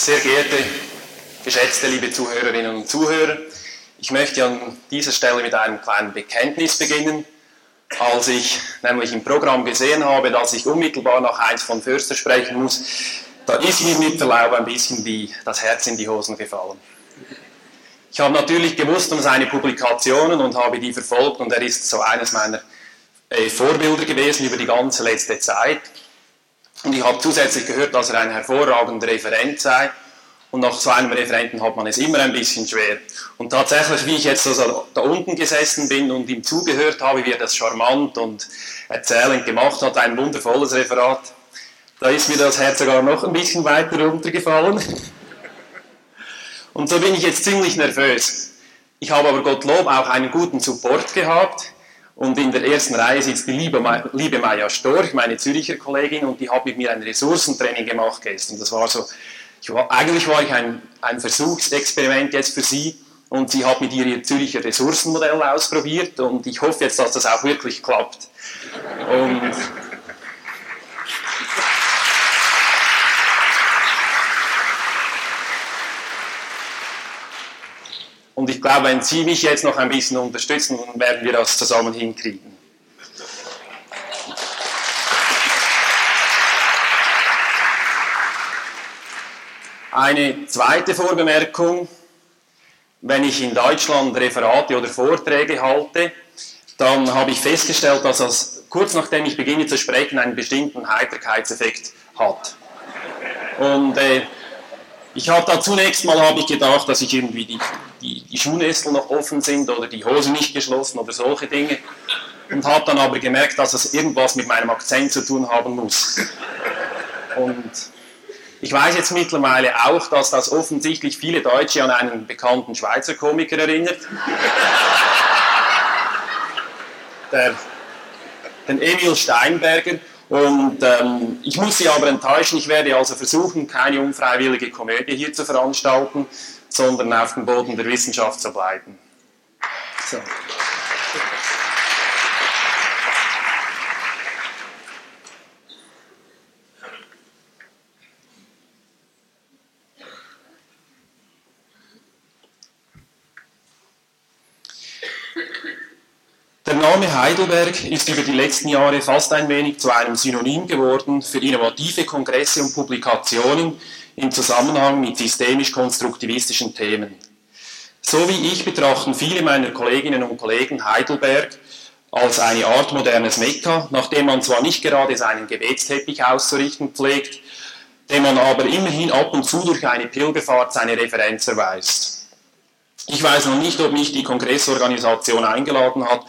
Sehr geehrte, geschätzte, liebe Zuhörerinnen und Zuhörer, ich möchte an dieser Stelle mit einem kleinen Bekenntnis beginnen. Als ich nämlich im Programm gesehen habe, dass ich unmittelbar nach Heinz von Förster sprechen muss, da ist mir mit Verlaub ein bisschen die, das Herz in die Hosen gefallen. Ich habe natürlich gewusst um seine Publikationen und habe die verfolgt und er ist so eines meiner äh, Vorbilder gewesen über die ganze letzte Zeit. Und ich habe zusätzlich gehört, dass er ein hervorragender Referent sei. Und nach so einem Referenten hat man es immer ein bisschen schwer. Und tatsächlich, wie ich jetzt also da unten gesessen bin und ihm zugehört habe, wie er das charmant und erzählend gemacht hat, ein wundervolles Referat, da ist mir das Herz sogar noch ein bisschen weiter runtergefallen. Und so bin ich jetzt ziemlich nervös. Ich habe aber Gottlob auch einen guten Support gehabt. Und in der ersten Reihe sitzt die liebe, liebe Maja Storch, meine Züricher Kollegin, und die hat mit mir ein Ressourcentraining gemacht gestern. Das war so, war, eigentlich war ich ein, ein Versuchsexperiment jetzt für sie und sie hat mit ihr ihr Züricher Ressourcenmodell ausprobiert und ich hoffe jetzt, dass das auch wirklich klappt. Und Und ich glaube, wenn Sie mich jetzt noch ein bisschen unterstützen, dann werden wir das zusammen hinkriegen. Eine zweite Vorbemerkung, wenn ich in Deutschland Referate oder Vorträge halte, dann habe ich festgestellt, dass das kurz nachdem ich beginne zu sprechen einen bestimmten Heiterkeitseffekt hat. Und äh, ich habe da zunächst mal habe ich gedacht, dass ich irgendwie die, die, die Schuhnästel noch offen sind oder die Hose nicht geschlossen oder solche Dinge. Und habe dann aber gemerkt, dass das irgendwas mit meinem Akzent zu tun haben muss. Und ich weiß jetzt mittlerweile auch, dass das offensichtlich viele Deutsche an einen bekannten Schweizer Komiker erinnert. Der, den Emil Steinberger. Und ähm, ich muss Sie aber enttäuschen, ich werde also versuchen, keine unfreiwillige Komödie hier zu veranstalten, sondern auf dem Boden der Wissenschaft zu bleiben. So. Der Name Heidelberg ist über die letzten Jahre fast ein wenig zu einem Synonym geworden für innovative Kongresse und Publikationen im Zusammenhang mit systemisch-konstruktivistischen Themen. So wie ich betrachten viele meiner Kolleginnen und Kollegen Heidelberg als eine Art modernes Mekka, nachdem man zwar nicht gerade seinen Gebetsteppich auszurichten pflegt, dem man aber immerhin ab und zu durch eine Pilgerfahrt seine Referenz erweist. Ich weiß noch nicht, ob mich die Kongressorganisation eingeladen hat,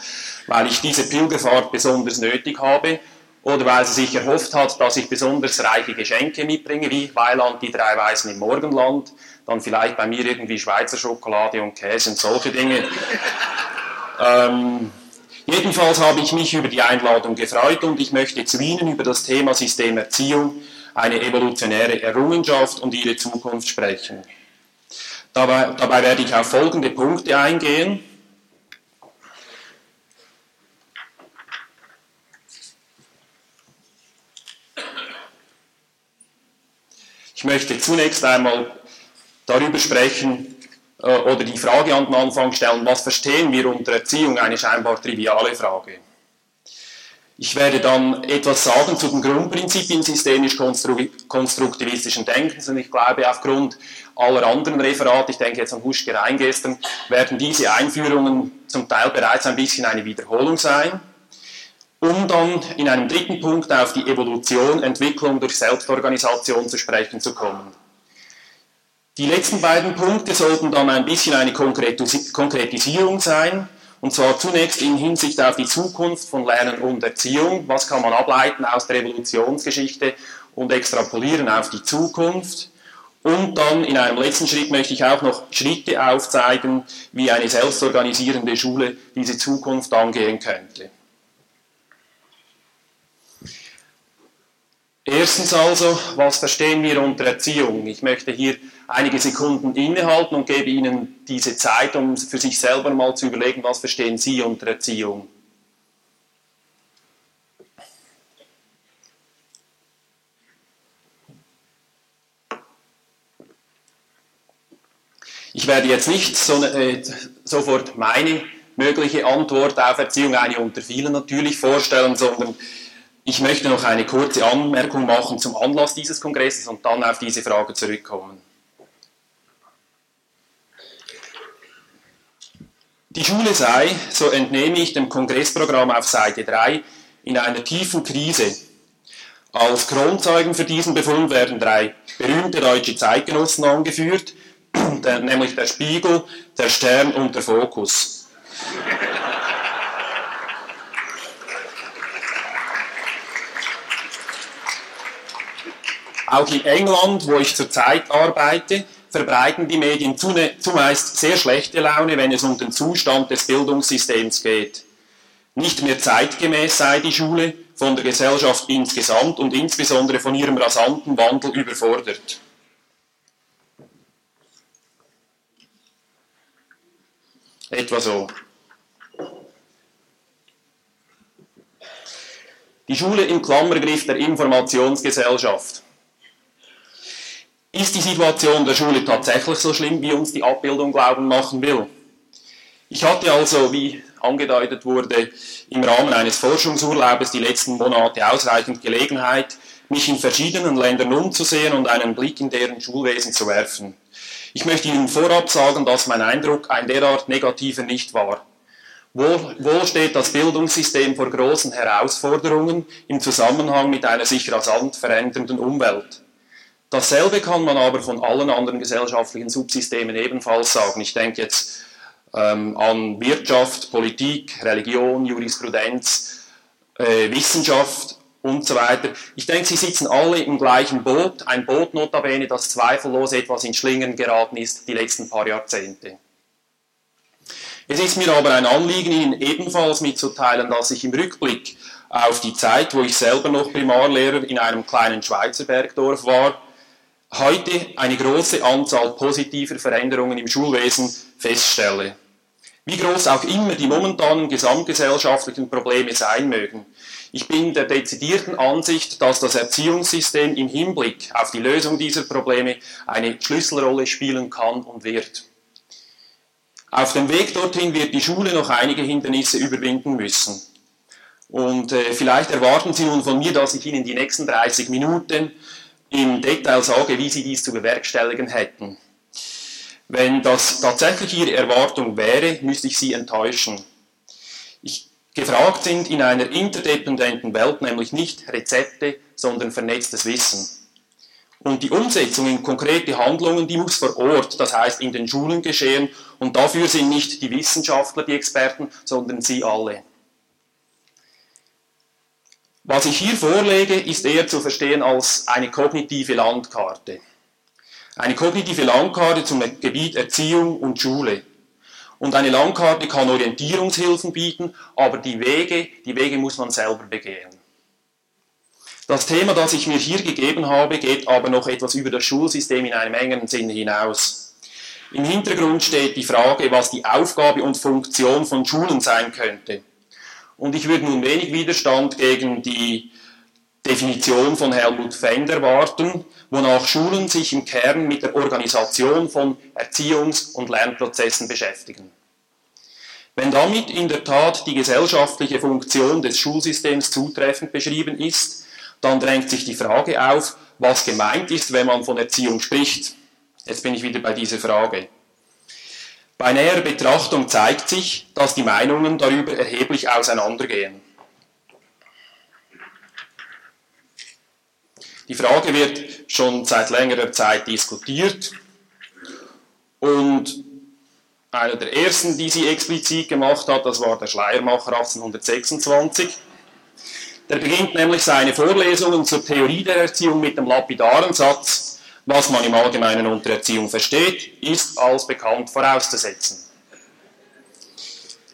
weil ich diese Pilgerfahrt besonders nötig habe oder weil sie sich erhofft hat, dass ich besonders reiche Geschenke mitbringe, wie Weiland die drei Weisen im Morgenland, dann vielleicht bei mir irgendwie Schweizer Schokolade und Käse und solche Dinge. ähm, jedenfalls habe ich mich über die Einladung gefreut und ich möchte zu Ihnen über das Thema Systemerziehung, eine evolutionäre Errungenschaft und ihre Zukunft sprechen. Dabei, dabei werde ich auf folgende Punkte eingehen. Ich möchte zunächst einmal darüber sprechen äh, oder die Frage an den Anfang stellen, was verstehen wir unter Erziehung, eine scheinbar triviale Frage. Ich werde dann etwas sagen zu den Grundprinzipien systemisch-konstruktivistischen Denkens und ich glaube, aufgrund aller anderen Referate, ich denke jetzt an Huschgerein gestern, werden diese Einführungen zum Teil bereits ein bisschen eine Wiederholung sein, um dann in einem dritten Punkt auf die Evolution, Entwicklung durch Selbstorganisation zu sprechen zu kommen. Die letzten beiden Punkte sollten dann ein bisschen eine Konkretisierung sein, und zwar zunächst in Hinsicht auf die Zukunft von Lernen und Erziehung. Was kann man ableiten aus der Evolutionsgeschichte und extrapolieren auf die Zukunft? Und dann in einem letzten Schritt möchte ich auch noch Schritte aufzeigen, wie eine selbstorganisierende Schule diese Zukunft angehen könnte. Erstens also, was verstehen wir unter Erziehung? Ich möchte hier einige Sekunden innehalten und gebe Ihnen diese Zeit, um für sich selber mal zu überlegen, was verstehen Sie unter Erziehung. Ich werde jetzt nicht so, äh, sofort meine mögliche Antwort auf Erziehung, eine unter vielen natürlich, vorstellen, sondern ich möchte noch eine kurze Anmerkung machen zum Anlass dieses Kongresses und dann auf diese Frage zurückkommen. Die Schule sei, so entnehme ich dem Kongressprogramm auf Seite 3, in einer tiefen Krise. Als Kronzeugen für diesen Befund werden drei berühmte deutsche Zeitgenossen angeführt, nämlich der Spiegel, der Stern und der Fokus. Auch in England, wo ich zurzeit arbeite, verbreiten die Medien zumeist sehr schlechte Laune, wenn es um den Zustand des Bildungssystems geht. Nicht mehr zeitgemäß sei die Schule, von der Gesellschaft insgesamt und insbesondere von ihrem rasanten Wandel überfordert. Etwa so. Die Schule im Klammergriff der Informationsgesellschaft. Ist die Situation der Schule tatsächlich so schlimm, wie uns die Abbildung glauben machen will? Ich hatte also, wie angedeutet wurde, im Rahmen eines Forschungsurlaubes die letzten Monate ausreichend Gelegenheit, mich in verschiedenen Ländern umzusehen und einen Blick in deren Schulwesen zu werfen. Ich möchte Ihnen vorab sagen, dass mein Eindruck ein derart negativer nicht war. Wohl, wohl steht das Bildungssystem vor großen Herausforderungen im Zusammenhang mit einer sich rasant verändernden Umwelt. Dasselbe kann man aber von allen anderen gesellschaftlichen Subsystemen ebenfalls sagen. Ich denke jetzt ähm, an Wirtschaft, Politik, Religion, Jurisprudenz, äh, Wissenschaft und so weiter. Ich denke, sie sitzen alle im gleichen Boot, ein Boot notabene, das zweifellos etwas in Schlingern geraten ist die letzten paar Jahrzehnte. Es ist mir aber ein Anliegen, Ihnen ebenfalls mitzuteilen, dass ich im Rückblick auf die Zeit, wo ich selber noch Primarlehrer in einem kleinen Schweizer Bergdorf war, heute eine große Anzahl positiver Veränderungen im Schulwesen feststelle. Wie groß auch immer die momentanen gesamtgesellschaftlichen Probleme sein mögen. Ich bin der dezidierten Ansicht, dass das Erziehungssystem im Hinblick auf die Lösung dieser Probleme eine Schlüsselrolle spielen kann und wird. Auf dem Weg dorthin wird die Schule noch einige Hindernisse überwinden müssen. Und äh, vielleicht erwarten Sie nun von mir, dass ich Ihnen die nächsten 30 Minuten im Detail sage, wie sie dies zu bewerkstelligen hätten. Wenn das tatsächlich Ihre Erwartung wäre, müsste ich Sie enttäuschen. Ich, gefragt sind in einer interdependenten Welt nämlich nicht Rezepte, sondern vernetztes Wissen. Und die Umsetzung in konkrete Handlungen, die muss vor Ort, das heißt in den Schulen geschehen. Und dafür sind nicht die Wissenschaftler die Experten, sondern Sie alle. Was ich hier vorlege, ist eher zu verstehen als eine kognitive Landkarte. Eine kognitive Landkarte zum Gebiet Erziehung und Schule. Und eine Landkarte kann Orientierungshilfen bieten, aber die Wege, die Wege muss man selber begehen. Das Thema, das ich mir hier gegeben habe, geht aber noch etwas über das Schulsystem in einem engeren Sinne hinaus. Im Hintergrund steht die Frage, was die Aufgabe und Funktion von Schulen sein könnte. Und ich würde nun wenig Widerstand gegen die Definition von Helmut Fender warten, wonach Schulen sich im Kern mit der Organisation von Erziehungs- und Lernprozessen beschäftigen. Wenn damit in der Tat die gesellschaftliche Funktion des Schulsystems zutreffend beschrieben ist, dann drängt sich die Frage auf, was gemeint ist, wenn man von Erziehung spricht. Jetzt bin ich wieder bei dieser Frage. Bei näherer Betrachtung zeigt sich, dass die Meinungen darüber erheblich auseinandergehen. Die Frage wird schon seit längerer Zeit diskutiert und einer der ersten, die sie explizit gemacht hat, das war der Schleiermacher 1826. Der beginnt nämlich seine Vorlesungen zur Theorie der Erziehung mit dem lapidaren Satz, was man im Allgemeinen unter Erziehung versteht, ist als bekannt vorauszusetzen.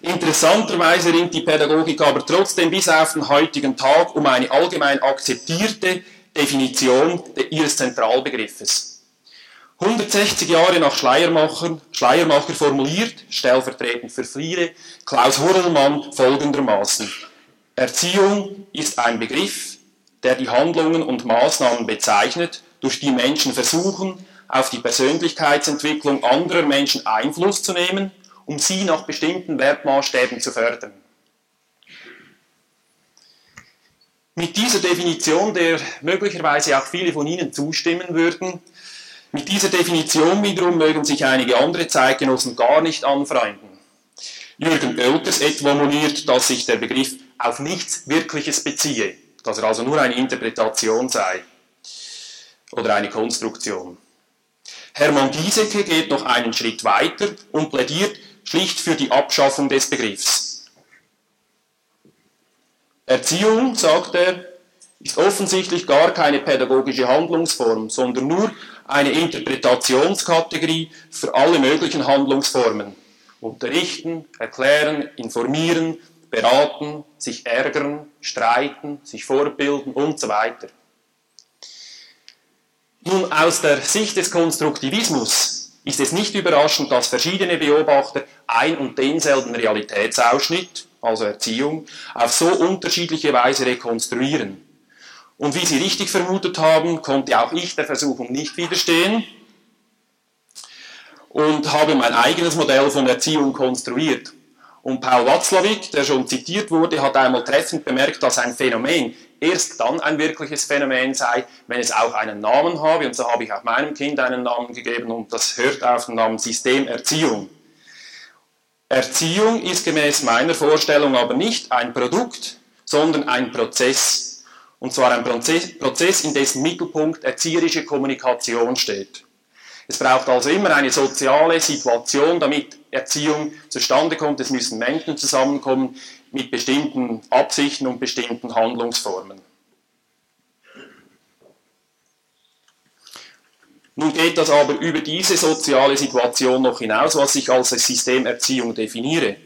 Interessanterweise ringt die Pädagogik aber trotzdem bis auf den heutigen Tag um eine allgemein akzeptierte Definition ihres Zentralbegriffes. 160 Jahre nach Schleiermacher, Schleiermacher formuliert, stellvertretend für viele, Klaus Hurlmann folgendermaßen. Erziehung ist ein Begriff, der die Handlungen und Maßnahmen bezeichnet, durch die Menschen versuchen, auf die Persönlichkeitsentwicklung anderer Menschen Einfluss zu nehmen, um sie nach bestimmten Wertmaßstäben zu fördern. Mit dieser Definition, der möglicherweise auch viele von Ihnen zustimmen würden, mit dieser Definition wiederum mögen sich einige andere Zeitgenossen gar nicht anfreunden. Jürgen Oelkers etwa moniert, dass sich der Begriff auf nichts Wirkliches beziehe, dass er also nur eine Interpretation sei oder eine Konstruktion. Hermann Giesecke geht noch einen Schritt weiter und plädiert schlicht für die Abschaffung des Begriffs. Erziehung, sagt er, ist offensichtlich gar keine pädagogische Handlungsform, sondern nur eine Interpretationskategorie für alle möglichen Handlungsformen. Unterrichten, erklären, informieren, beraten, sich ärgern, streiten, sich vorbilden und so weiter. Nun, aus der Sicht des Konstruktivismus ist es nicht überraschend, dass verschiedene Beobachter ein und denselben Realitätsausschnitt, also Erziehung, auf so unterschiedliche Weise rekonstruieren. Und wie Sie richtig vermutet haben, konnte auch ich der Versuchung nicht widerstehen und habe mein eigenes Modell von Erziehung konstruiert. Und Paul Watzlawick, der schon zitiert wurde, hat einmal treffend bemerkt, dass ein Phänomen erst dann ein wirkliches Phänomen sei, wenn es auch einen Namen habe. Und so habe ich auch meinem Kind einen Namen gegeben und das hört auf den Namen Systemerziehung. Erziehung ist gemäß meiner Vorstellung aber nicht ein Produkt, sondern ein Prozess. Und zwar ein Prozess, in dessen Mittelpunkt erzieherische Kommunikation steht. Es braucht also immer eine soziale Situation, damit Erziehung zustande kommt. Es müssen Menschen zusammenkommen mit bestimmten Absichten und bestimmten Handlungsformen. Nun geht das aber über diese soziale Situation noch hinaus, was ich als Systemerziehung definiere.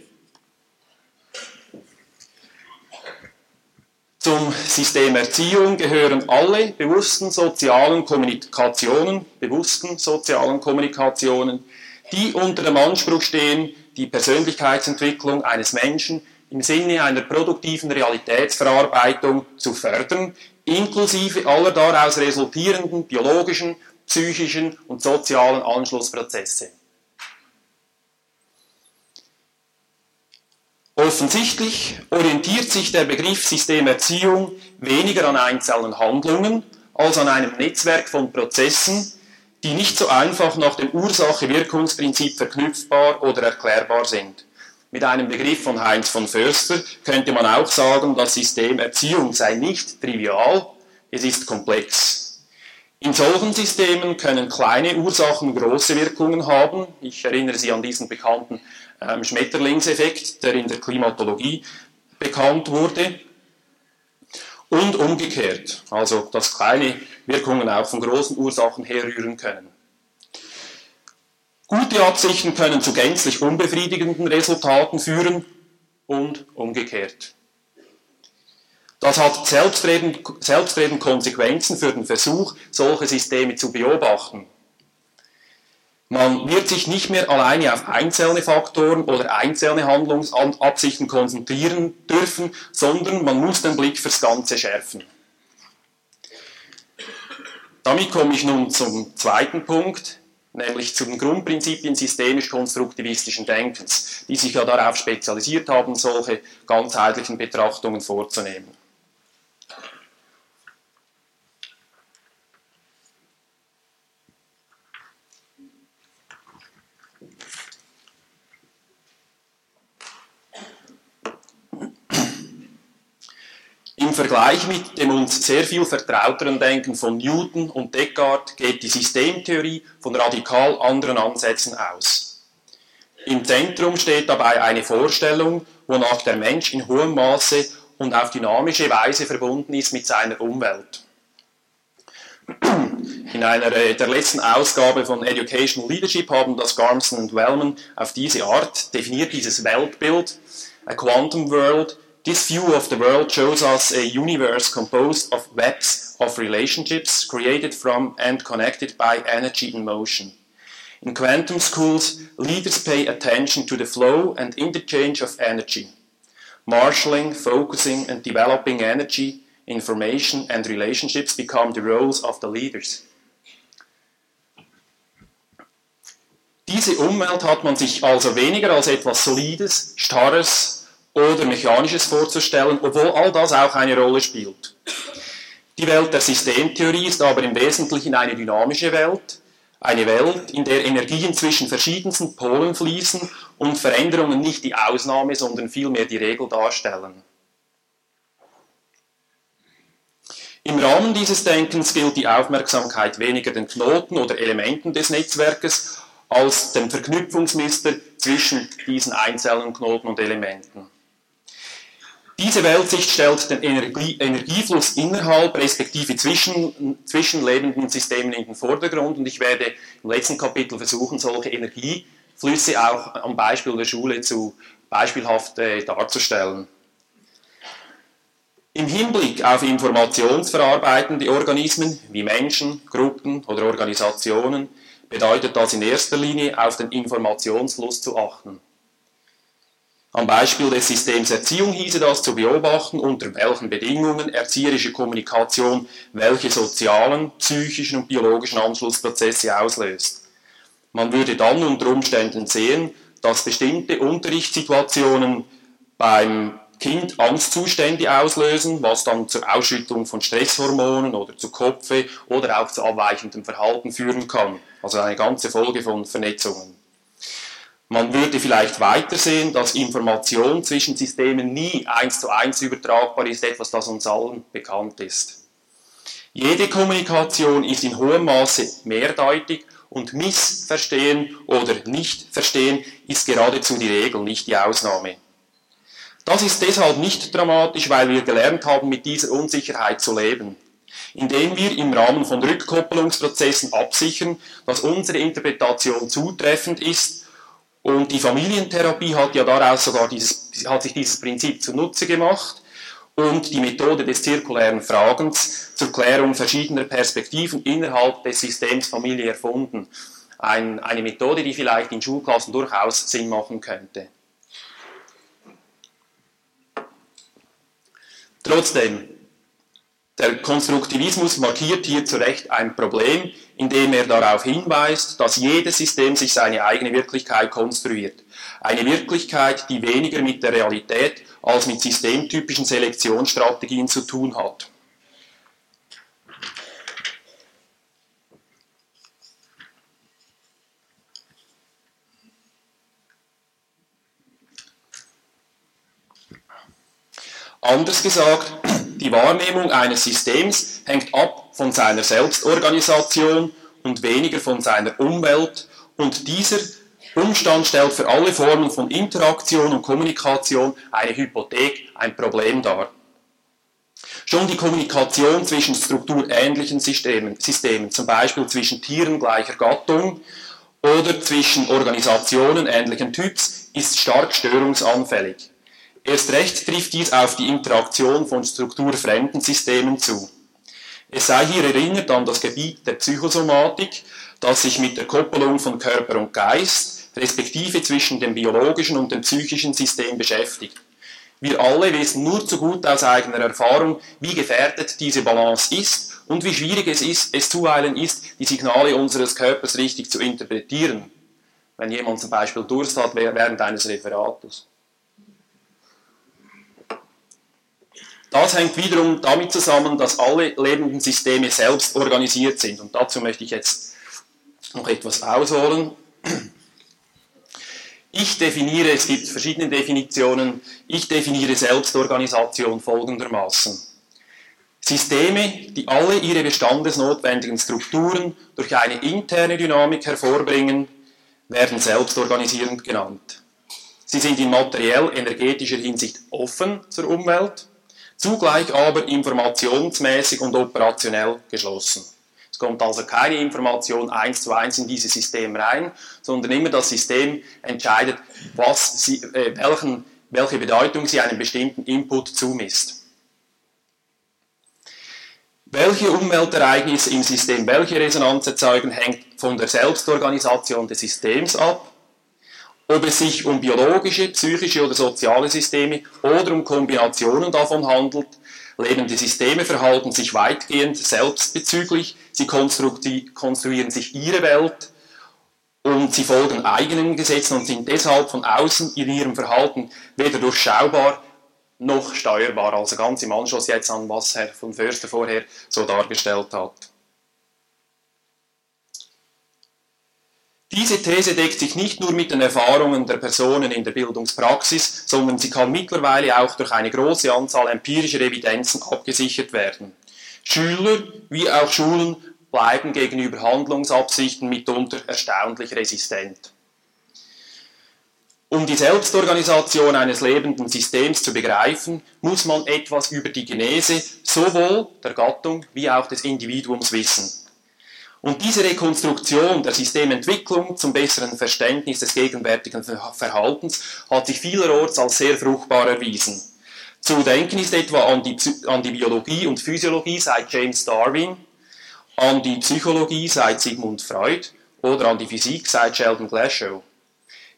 Zum System Erziehung gehören alle bewussten sozialen Kommunikationen, bewussten sozialen Kommunikationen, die unter dem Anspruch stehen, die Persönlichkeitsentwicklung eines Menschen im Sinne einer produktiven Realitätsverarbeitung zu fördern, inklusive aller daraus resultierenden biologischen, psychischen und sozialen Anschlussprozesse. Offensichtlich orientiert sich der Begriff Systemerziehung weniger an einzelnen Handlungen als an einem Netzwerk von Prozessen, die nicht so einfach nach dem Ursache-Wirkungsprinzip verknüpfbar oder erklärbar sind. Mit einem Begriff von Heinz von Förster könnte man auch sagen, das System Erziehung sei nicht trivial, es ist komplex. In solchen Systemen können kleine Ursachen große Wirkungen haben. Ich erinnere Sie an diesen bekannten ähm, Schmetterlingseffekt, der in der Klimatologie bekannt wurde. Und umgekehrt, also dass kleine Wirkungen auch von großen Ursachen herrühren können. Gute Absichten können zu gänzlich unbefriedigenden Resultaten führen und umgekehrt. Das hat selbstredend, Konsequenzen für den Versuch, solche Systeme zu beobachten. Man wird sich nicht mehr alleine auf einzelne Faktoren oder einzelne Handlungsabsichten konzentrieren dürfen, sondern man muss den Blick fürs Ganze schärfen. Damit komme ich nun zum zweiten Punkt, nämlich zu den Grundprinzipien systemisch-konstruktivistischen Denkens, die sich ja darauf spezialisiert haben, solche ganzheitlichen Betrachtungen vorzunehmen. Im Vergleich mit dem uns sehr viel vertrauteren Denken von Newton und Descartes geht die Systemtheorie von radikal anderen Ansätzen aus. Im Zentrum steht dabei eine Vorstellung, wonach der Mensch in hohem Maße und auf dynamische Weise verbunden ist mit seiner Umwelt. In einer der letzten Ausgabe von Educational Leadership haben das Garmson und Wellman auf diese Art definiert dieses Weltbild, a quantum world This view of the world shows us a universe composed of webs of relationships created from and connected by energy in motion. In quantum schools, leaders pay attention to the flow and interchange of energy. Marshalling, focusing, and developing energy, information, and relationships become the roles of the leaders. Diese Umwelt hat man sich also weniger als etwas Solides, Starres oder Mechanisches vorzustellen, obwohl all das auch eine Rolle spielt. Die Welt der Systemtheorie ist aber im Wesentlichen eine dynamische Welt, eine Welt, in der Energien zwischen verschiedensten Polen fließen und Veränderungen nicht die Ausnahme, sondern vielmehr die Regel darstellen. Im Rahmen dieses Denkens gilt die Aufmerksamkeit weniger den Knoten oder Elementen des Netzwerkes als dem Verknüpfungsmuster zwischen diesen einzelnen Knoten und Elementen. Diese Weltsicht stellt den Energie, Energiefluss innerhalb respektive zwischen, zwischen lebenden Systemen in den Vordergrund und ich werde im letzten Kapitel versuchen, solche Energieflüsse auch am Beispiel der Schule zu beispielhaft äh, darzustellen. Im Hinblick auf informationsverarbeitende Organismen wie Menschen, Gruppen oder Organisationen bedeutet das in erster Linie auf den Informationsfluss zu achten. Am Beispiel des Systems Erziehung hieße das zu beobachten, unter welchen Bedingungen erzieherische Kommunikation welche sozialen, psychischen und biologischen Anschlussprozesse auslöst. Man würde dann unter Umständen sehen, dass bestimmte Unterrichtssituationen beim Kind Angstzustände auslösen, was dann zur Ausschüttung von Stresshormonen oder zu Kopfe oder auch zu abweichendem Verhalten führen kann. Also eine ganze Folge von Vernetzungen. Man würde vielleicht weitersehen, dass Information zwischen Systemen nie eins zu eins übertragbar ist, etwas, das uns allen bekannt ist. Jede Kommunikation ist in hohem Maße mehrdeutig und Missverstehen oder Nichtverstehen ist geradezu die Regel, nicht die Ausnahme. Das ist deshalb nicht dramatisch, weil wir gelernt haben, mit dieser Unsicherheit zu leben, indem wir im Rahmen von Rückkoppelungsprozessen absichern, dass unsere Interpretation zutreffend ist und die Familientherapie hat ja daraus sogar dieses, hat sich dieses Prinzip zunutze gemacht und die Methode des zirkulären Fragens zur Klärung verschiedener Perspektiven innerhalb des Systems Familie erfunden. Ein, eine Methode, die vielleicht in Schulklassen durchaus Sinn machen könnte. Trotzdem, der Konstruktivismus markiert hier zu Recht ein Problem, indem er darauf hinweist, dass jedes System sich seine eigene Wirklichkeit konstruiert. Eine Wirklichkeit, die weniger mit der Realität als mit systemtypischen Selektionsstrategien zu tun hat. Anders gesagt, die Wahrnehmung eines Systems hängt ab von seiner Selbstorganisation und weniger von seiner Umwelt und dieser Umstand stellt für alle Formen von Interaktion und Kommunikation eine Hypothek, ein Problem dar. Schon die Kommunikation zwischen strukturähnlichen Systemen, Systemen, zum Beispiel zwischen Tieren gleicher Gattung oder zwischen Organisationen ähnlichen Typs, ist stark störungsanfällig. Erst recht trifft dies auf die Interaktion von strukturfremden Systemen zu. Es sei hier erinnert an das Gebiet der Psychosomatik, das sich mit der Koppelung von Körper und Geist, respektive zwischen dem biologischen und dem psychischen System beschäftigt. Wir alle wissen nur zu gut aus eigener Erfahrung, wie gefährdet diese Balance ist und wie schwierig es, ist, es zuweilen ist, die Signale unseres Körpers richtig zu interpretieren. Wenn jemand zum Beispiel Durst hat während eines Referates. Das hängt wiederum damit zusammen, dass alle lebenden Systeme selbst organisiert sind. Und dazu möchte ich jetzt noch etwas ausholen. Ich definiere, es gibt verschiedene Definitionen, ich definiere Selbstorganisation folgendermaßen. Systeme, die alle ihre bestandesnotwendigen Strukturen durch eine interne Dynamik hervorbringen, werden selbstorganisierend genannt. Sie sind in materiell-energetischer Hinsicht offen zur Umwelt zugleich aber informationsmäßig und operationell geschlossen. Es kommt also keine Information eins zu eins in dieses System rein, sondern immer das System entscheidet, was sie, äh, welchen, welche Bedeutung sie einem bestimmten Input zumisst. Welche Umweltereignisse im System welche Resonanz erzeugen, hängt von der Selbstorganisation des Systems ab ob es sich um biologische, psychische oder soziale Systeme oder um Kombinationen davon handelt, lebende Systeme verhalten sich weitgehend selbstbezüglich, sie konstruieren sich ihre Welt und sie folgen eigenen Gesetzen und sind deshalb von außen in ihrem Verhalten weder durchschaubar noch steuerbar. Also ganz im Anschluss jetzt an was Herr von Förster vorher so dargestellt hat. Diese These deckt sich nicht nur mit den Erfahrungen der Personen in der Bildungspraxis, sondern sie kann mittlerweile auch durch eine große Anzahl empirischer Evidenzen abgesichert werden. Schüler wie auch Schulen bleiben gegenüber Handlungsabsichten mitunter erstaunlich resistent. Um die Selbstorganisation eines lebenden Systems zu begreifen, muss man etwas über die Genese sowohl der Gattung wie auch des Individuums wissen. Und diese Rekonstruktion der Systementwicklung zum besseren Verständnis des gegenwärtigen Verhaltens hat sich vielerorts als sehr fruchtbar erwiesen. Zu denken ist etwa an die, an die Biologie und Physiologie seit James Darwin, an die Psychologie seit Sigmund Freud oder an die Physik seit Sheldon Glashow.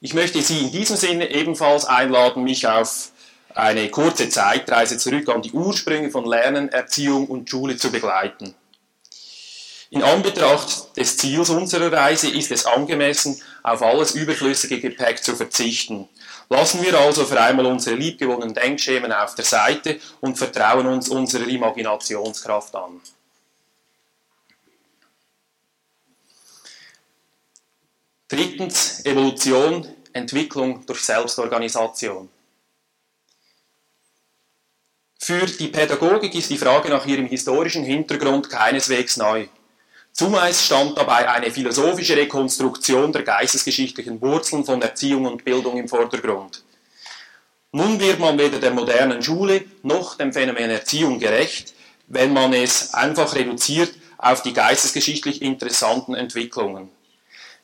Ich möchte Sie in diesem Sinne ebenfalls einladen, mich auf eine kurze Zeitreise zurück an die Ursprünge von Lernen, Erziehung und Schule zu begleiten. In Anbetracht des Ziels unserer Reise ist es angemessen, auf alles überflüssige Gepäck zu verzichten. Lassen wir also für einmal unsere liebgewonnenen Denkschemen auf der Seite und vertrauen uns unserer Imaginationskraft an. Drittens Evolution, Entwicklung durch Selbstorganisation. Für die Pädagogik ist die Frage nach ihrem historischen Hintergrund keineswegs neu. Zumeist stand dabei eine philosophische Rekonstruktion der geistesgeschichtlichen Wurzeln von Erziehung und Bildung im Vordergrund. Nun wird man weder der modernen Schule noch dem Phänomen Erziehung gerecht, wenn man es einfach reduziert auf die geistesgeschichtlich interessanten Entwicklungen.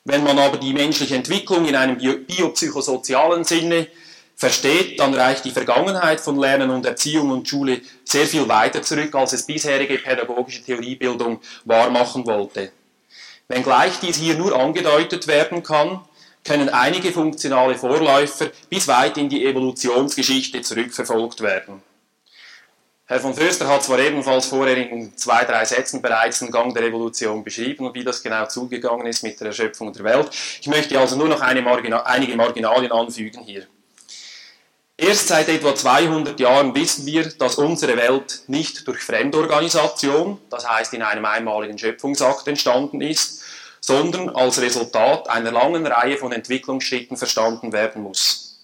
Wenn man aber die menschliche Entwicklung in einem biopsychosozialen Sinne versteht, dann reicht die Vergangenheit von Lernen und Erziehung und Schule sehr viel weiter zurück, als es bisherige pädagogische Theoriebildung wahrmachen wollte. Wenngleich dies hier nur angedeutet werden kann, können einige funktionale Vorläufer bis weit in die Evolutionsgeschichte zurückverfolgt werden. Herr von Förster hat zwar ebenfalls vorher in zwei, drei Sätzen bereits den Gang der Evolution beschrieben und wie das genau zugegangen ist mit der Erschöpfung der Welt. Ich möchte also nur noch Margina einige Marginalien anfügen hier. Erst seit etwa 200 Jahren wissen wir, dass unsere Welt nicht durch Fremdorganisation, das heißt in einem einmaligen Schöpfungsakt entstanden ist, sondern als Resultat einer langen Reihe von Entwicklungsschritten verstanden werden muss.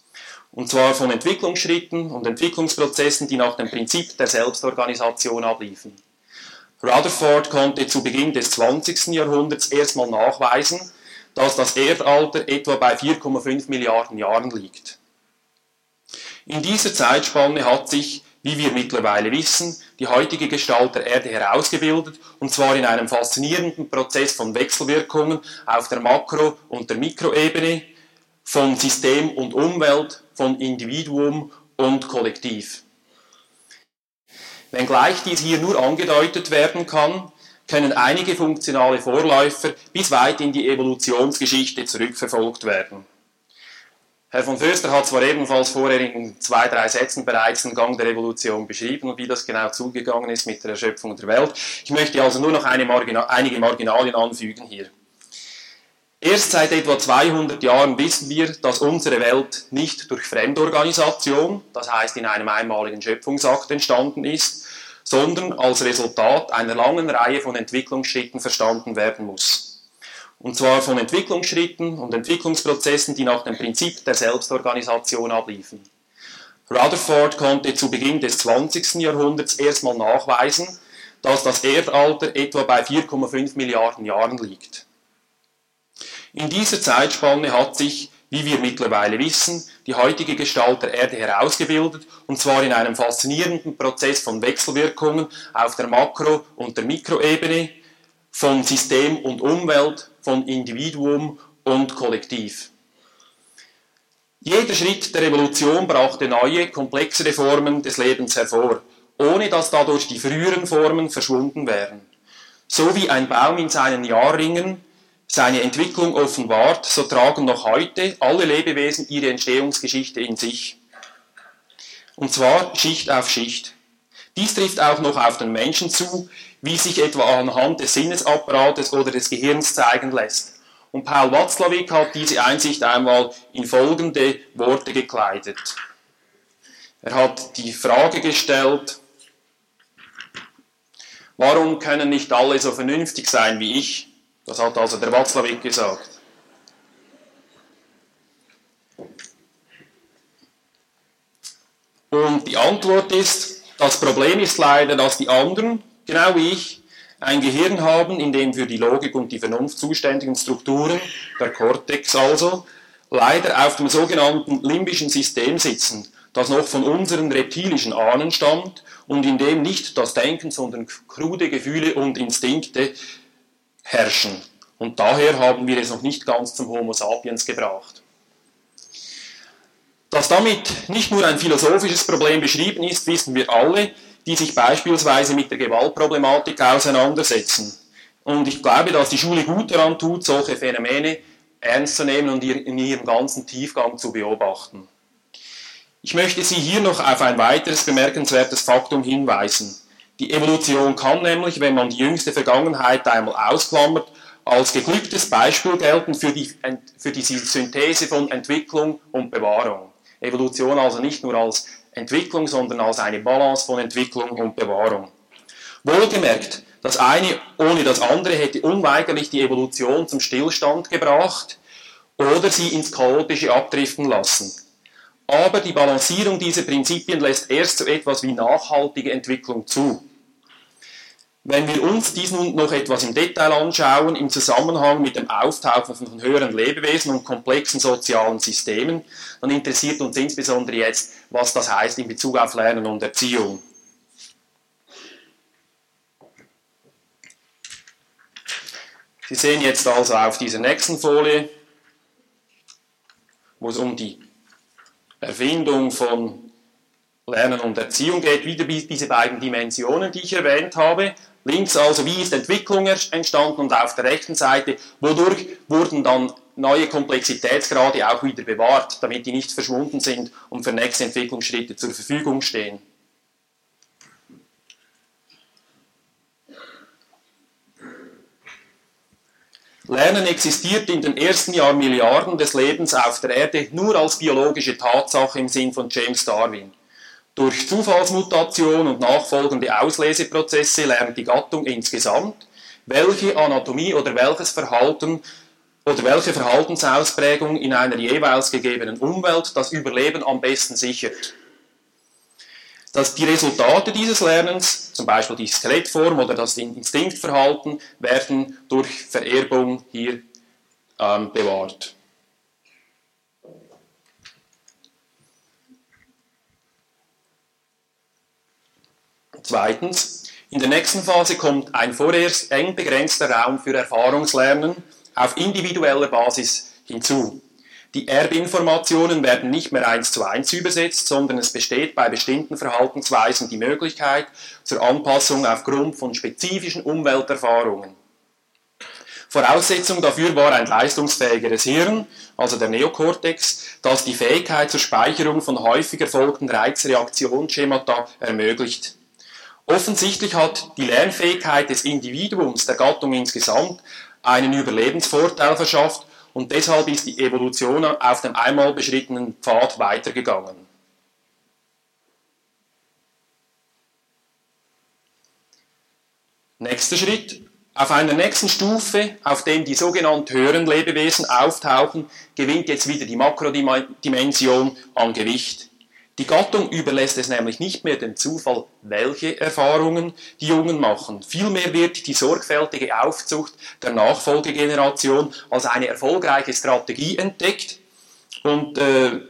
Und zwar von Entwicklungsschritten und Entwicklungsprozessen, die nach dem Prinzip der Selbstorganisation abliefen. Rutherford konnte zu Beginn des 20. Jahrhunderts erstmal nachweisen, dass das Erdalter etwa bei 4,5 Milliarden Jahren liegt. In dieser Zeitspanne hat sich, wie wir mittlerweile wissen, die heutige Gestalt der Erde herausgebildet, und zwar in einem faszinierenden Prozess von Wechselwirkungen auf der Makro- und der Mikroebene, von System und Umwelt, von Individuum und Kollektiv. Wenngleich dies hier nur angedeutet werden kann, können einige funktionale Vorläufer bis weit in die Evolutionsgeschichte zurückverfolgt werden. Herr von Förster hat zwar ebenfalls vorher in zwei, drei Sätzen bereits den Gang der Evolution beschrieben und wie das genau zugegangen ist mit der Erschöpfung der Welt. Ich möchte also nur noch Margina einige Marginalien anfügen hier. Erst seit etwa 200 Jahren wissen wir, dass unsere Welt nicht durch Fremdorganisation, das heißt in einem einmaligen Schöpfungsakt entstanden ist, sondern als Resultat einer langen Reihe von Entwicklungsschritten verstanden werden muss. Und zwar von Entwicklungsschritten und Entwicklungsprozessen, die nach dem Prinzip der Selbstorganisation abliefen. Rutherford konnte zu Beginn des 20. Jahrhunderts erstmal nachweisen, dass das Erdalter etwa bei 4,5 Milliarden Jahren liegt. In dieser Zeitspanne hat sich, wie wir mittlerweile wissen, die heutige Gestalt der Erde herausgebildet, und zwar in einem faszinierenden Prozess von Wechselwirkungen auf der Makro- und der Mikroebene, von System und Umwelt, von Individuum und Kollektiv. Jeder Schritt der Evolution brachte neue, komplexere Formen des Lebens hervor, ohne dass dadurch die früheren Formen verschwunden wären. So wie ein Baum in seinen Jahrringen seine Entwicklung offenbart, so tragen noch heute alle Lebewesen ihre Entstehungsgeschichte in sich. Und zwar Schicht auf Schicht. Dies trifft auch noch auf den Menschen zu, wie sich etwa anhand des Sinnesapparates oder des Gehirns zeigen lässt. Und Paul Watzlawick hat diese Einsicht einmal in folgende Worte gekleidet. Er hat die Frage gestellt, warum können nicht alle so vernünftig sein wie ich? Das hat also der Watzlawick gesagt. Und die Antwort ist, das Problem ist leider, dass die anderen, genau wie ich, ein Gehirn haben, in dem für die Logik und die Vernunft zuständigen Strukturen, der Kortex also, leider auf dem sogenannten limbischen System sitzen, das noch von unseren reptilischen Ahnen stammt und in dem nicht das Denken, sondern krude Gefühle und Instinkte herrschen. Und daher haben wir es noch nicht ganz zum Homo sapiens gebracht. Dass damit nicht nur ein philosophisches Problem beschrieben ist, wissen wir alle, die sich beispielsweise mit der Gewaltproblematik auseinandersetzen. Und ich glaube, dass die Schule gut daran tut, solche Phänomene ernst zu nehmen und in ihrem ganzen Tiefgang zu beobachten. Ich möchte Sie hier noch auf ein weiteres bemerkenswertes Faktum hinweisen. Die Evolution kann nämlich, wenn man die jüngste Vergangenheit einmal ausklammert, als geglücktes Beispiel gelten für die, für die Synthese von Entwicklung und Bewahrung. Evolution also nicht nur als Entwicklung, sondern als eine Balance von Entwicklung und Bewahrung. Wohlgemerkt, das eine ohne das andere hätte unweigerlich die Evolution zum Stillstand gebracht oder sie ins Chaotische abdriften lassen. Aber die Balancierung dieser Prinzipien lässt erst so etwas wie nachhaltige Entwicklung zu. Wenn wir uns dies nun noch etwas im Detail anschauen, im Zusammenhang mit dem Auftauchen von höheren Lebewesen und komplexen sozialen Systemen, dann interessiert uns insbesondere jetzt, was das heißt in Bezug auf Lernen und Erziehung. Sie sehen jetzt also auf dieser nächsten Folie, wo es um die Erfindung von Lernen und Erziehung geht, wieder diese beiden Dimensionen, die ich erwähnt habe. Links also, wie ist Entwicklung entstanden und auf der rechten Seite, wodurch wurden dann neue Komplexitätsgrade auch wieder bewahrt, damit die nicht verschwunden sind und für nächste Entwicklungsschritte zur Verfügung stehen. Lernen existiert in den ersten Jahrmilliarden des Lebens auf der Erde nur als biologische Tatsache im Sinn von James Darwin. Durch Zufallsmutation und nachfolgende Ausleseprozesse lernt die Gattung insgesamt, welche Anatomie oder welches Verhalten oder welche Verhaltensausprägung in einer jeweils gegebenen Umwelt das Überleben am besten sichert. Dass die Resultate dieses Lernens, zum Beispiel die Skelettform oder das Instinktverhalten, werden durch Vererbung hier ähm, bewahrt. Zweitens, in der nächsten Phase kommt ein vorerst eng begrenzter Raum für Erfahrungslernen auf individueller Basis hinzu. Die Erbinformationen werden nicht mehr eins zu eins übersetzt, sondern es besteht bei bestimmten Verhaltensweisen die Möglichkeit zur Anpassung aufgrund von spezifischen Umwelterfahrungen. Voraussetzung dafür war ein leistungsfähigeres Hirn, also der Neokortex, das die Fähigkeit zur Speicherung von häufig erfolgten Reizreaktionsschemata ermöglicht. Offensichtlich hat die Lernfähigkeit des Individuums, der Gattung insgesamt, einen Überlebensvorteil verschafft und deshalb ist die Evolution auf dem einmal beschrittenen Pfad weitergegangen. Nächster Schritt. Auf einer nächsten Stufe, auf dem die sogenannten höheren Lebewesen auftauchen, gewinnt jetzt wieder die Makrodimension an Gewicht. Die Gattung überlässt es nämlich nicht mehr dem Zufall, welche Erfahrungen die Jungen machen. Vielmehr wird die sorgfältige Aufzucht der Nachfolgegeneration als eine erfolgreiche Strategie entdeckt und äh,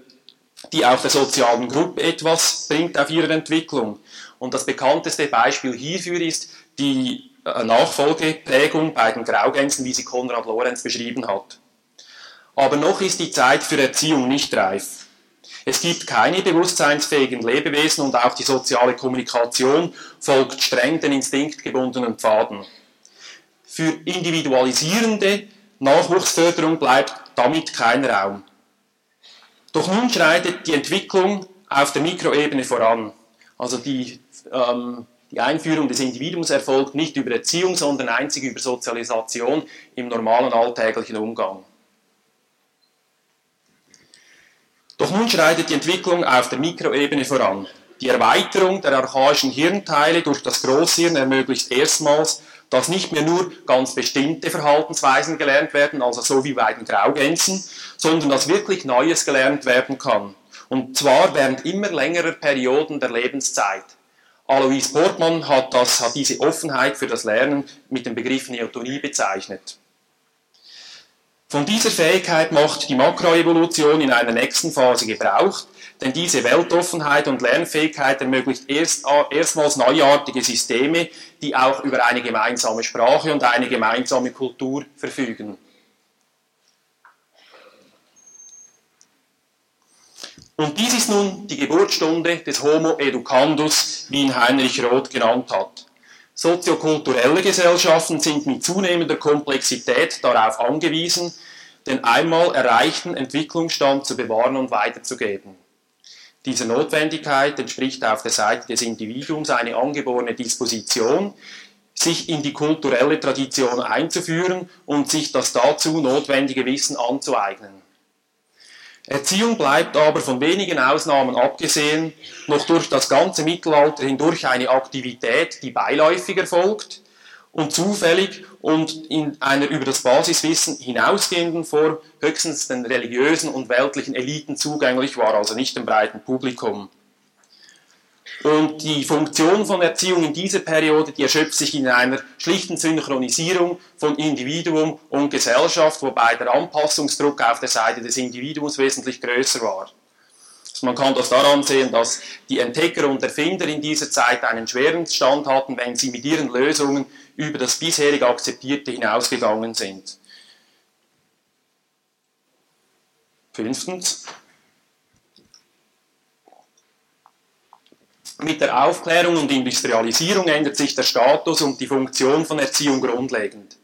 die auch der sozialen Gruppe etwas bringt auf ihre Entwicklung. Und das bekannteste Beispiel hierfür ist die äh, Nachfolgeprägung bei den Graugänsen, wie sie Konrad Lorenz beschrieben hat. Aber noch ist die Zeit für Erziehung nicht reif. Es gibt keine bewusstseinsfähigen Lebewesen und auch die soziale Kommunikation folgt streng den instinktgebundenen Pfaden. Für individualisierende Nachwuchsförderung bleibt damit kein Raum. Doch nun schreitet die Entwicklung auf der Mikroebene voran. Also die, ähm, die Einführung des Individuums erfolgt nicht über Erziehung, sondern einzig über Sozialisation im normalen alltäglichen Umgang. Doch nun schreitet die Entwicklung auf der Mikroebene voran. Die Erweiterung der archaischen Hirnteile durch das Großhirn ermöglicht erstmals, dass nicht mehr nur ganz bestimmte Verhaltensweisen gelernt werden, also so wie bei den Graugänsen, sondern dass wirklich Neues gelernt werden kann. Und zwar während immer längerer Perioden der Lebenszeit. Alois Portmann hat, das, hat diese Offenheit für das Lernen mit dem Begriff Neotonie bezeichnet. Von dieser Fähigkeit macht die Makroevolution in einer nächsten Phase Gebrauch, denn diese Weltoffenheit und Lernfähigkeit ermöglicht erst, erstmals neuartige Systeme, die auch über eine gemeinsame Sprache und eine gemeinsame Kultur verfügen. Und dies ist nun die Geburtsstunde des Homo educandus, wie ihn Heinrich Roth genannt hat. Soziokulturelle Gesellschaften sind mit zunehmender Komplexität darauf angewiesen, den einmal erreichten Entwicklungsstand zu bewahren und weiterzugeben. Diese Notwendigkeit entspricht auf der Seite des Individuums eine angeborene Disposition, sich in die kulturelle Tradition einzuführen und sich das dazu notwendige Wissen anzueignen. Erziehung bleibt aber von wenigen Ausnahmen abgesehen noch durch das ganze Mittelalter hindurch eine Aktivität, die beiläufig erfolgt und zufällig und in einer über das Basiswissen hinausgehenden Form höchstens den religiösen und weltlichen Eliten zugänglich war, also nicht dem breiten Publikum. Und die Funktion von Erziehung in dieser Periode, die erschöpft sich in einer schlichten Synchronisierung von Individuum und Gesellschaft, wobei der Anpassungsdruck auf der Seite des Individuums wesentlich größer war. Also man kann das daran sehen, dass die Entdecker und Erfinder in dieser Zeit einen schweren Stand hatten, wenn sie mit ihren Lösungen über das bisherig Akzeptierte hinausgegangen sind. Fünftens, Mit der Aufklärung und Industrialisierung ändert sich der Status und die Funktion von Erziehung grundlegend.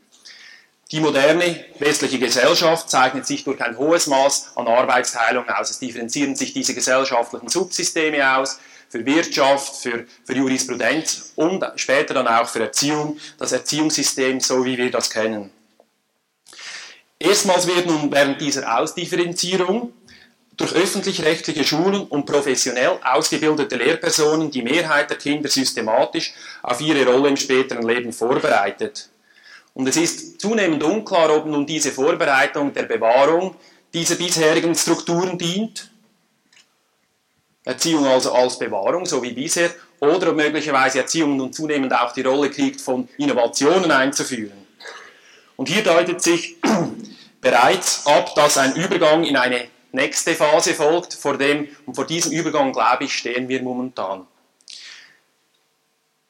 Die moderne westliche Gesellschaft zeichnet sich durch ein hohes Maß an Arbeitsteilung aus. Es differenzieren sich diese gesellschaftlichen Subsysteme aus für Wirtschaft, für, für Jurisprudenz und später dann auch für Erziehung, das Erziehungssystem, so wie wir das kennen. Erstmals wird nun während dieser Ausdifferenzierung durch öffentlich-rechtliche Schulen und professionell ausgebildete Lehrpersonen die Mehrheit der Kinder systematisch auf ihre Rolle im späteren Leben vorbereitet. Und es ist zunehmend unklar, ob nun diese Vorbereitung der Bewahrung dieser bisherigen Strukturen dient, Erziehung also als Bewahrung, so wie bisher, oder ob möglicherweise Erziehung nun zunehmend auch die Rolle kriegt, von Innovationen einzuführen. Und hier deutet sich bereits ab, dass ein Übergang in eine nächste Phase folgt. Vor dem, und vor diesem Übergang, glaube ich, stehen wir momentan.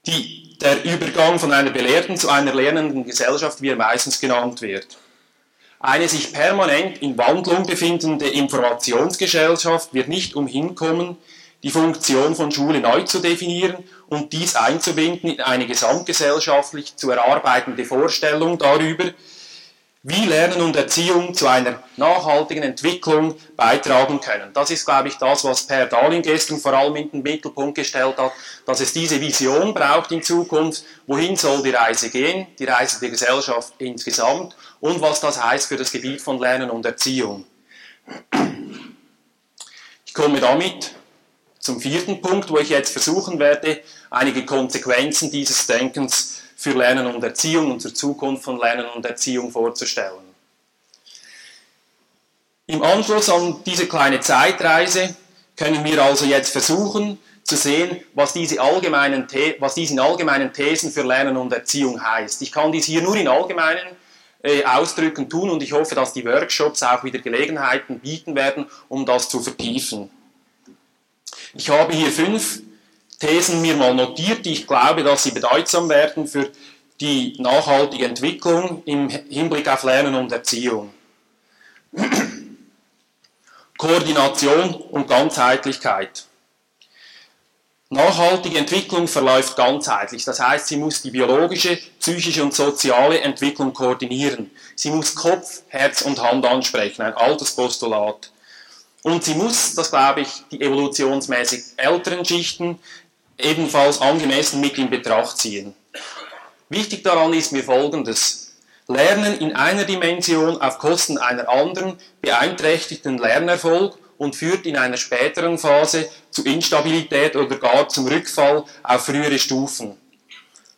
Die, der Übergang von einer belehrten zu einer lernenden Gesellschaft, wie er meistens genannt wird. Eine sich permanent in Wandlung befindende Informationsgesellschaft wird nicht umhinkommen, die Funktion von Schule neu zu definieren und dies einzubinden in eine gesamtgesellschaftlich zu erarbeitende Vorstellung darüber, wie Lernen und Erziehung zu einer nachhaltigen Entwicklung beitragen können. Das ist, glaube ich, das, was Per Dahlin gestern vor allem in den Mittelpunkt gestellt hat, dass es diese Vision braucht in Zukunft, wohin soll die Reise gehen, die Reise der Gesellschaft insgesamt und was das heißt für das Gebiet von Lernen und Erziehung. Ich komme damit zum vierten Punkt, wo ich jetzt versuchen werde, einige Konsequenzen dieses Denkens für Lernen und Erziehung und zur Zukunft von Lernen und Erziehung vorzustellen. Im Anschluss an diese kleine Zeitreise können wir also jetzt versuchen zu sehen, was diese, allgemeinen was diese allgemeinen Thesen für Lernen und Erziehung heißt. Ich kann dies hier nur in allgemeinen äh, Ausdrücken tun und ich hoffe, dass die Workshops auch wieder Gelegenheiten bieten werden, um das zu vertiefen. Ich habe hier fünf Thesen mir mal notiert, die ich glaube, dass sie bedeutsam werden für die nachhaltige Entwicklung im Hinblick auf Lernen und Erziehung. Koordination und Ganzheitlichkeit. Nachhaltige Entwicklung verläuft ganzheitlich, das heißt, sie muss die biologische, psychische und soziale Entwicklung koordinieren. Sie muss Kopf, Herz und Hand ansprechen, ein altes Postulat. Und sie muss, das glaube ich, die evolutionsmäßig älteren Schichten ebenfalls angemessen mit in Betracht ziehen. Wichtig daran ist mir Folgendes. Lernen in einer Dimension auf Kosten einer anderen beeinträchtigt den Lernerfolg und führt in einer späteren Phase zu Instabilität oder gar zum Rückfall auf frühere Stufen.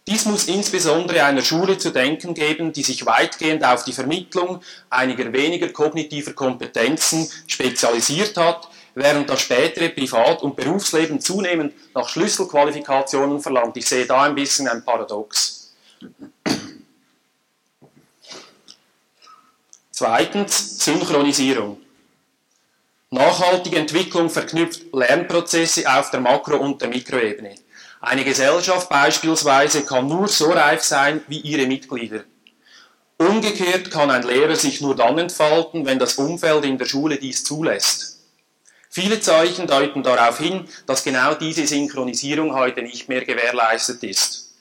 Dies muss insbesondere einer Schule zu denken geben, die sich weitgehend auf die Vermittlung einiger weniger kognitiver Kompetenzen spezialisiert hat, während das spätere Privat- und Berufsleben zunehmend nach Schlüsselqualifikationen verlangt. Ich sehe da ein bisschen ein Paradox. Zweitens Synchronisierung. Nachhaltige Entwicklung verknüpft Lernprozesse auf der Makro- und der Mikroebene. Eine Gesellschaft beispielsweise kann nur so reif sein wie ihre Mitglieder. Umgekehrt kann ein Lehrer sich nur dann entfalten, wenn das Umfeld in der Schule dies zulässt. Viele Zeichen deuten darauf hin, dass genau diese Synchronisierung heute nicht mehr gewährleistet ist.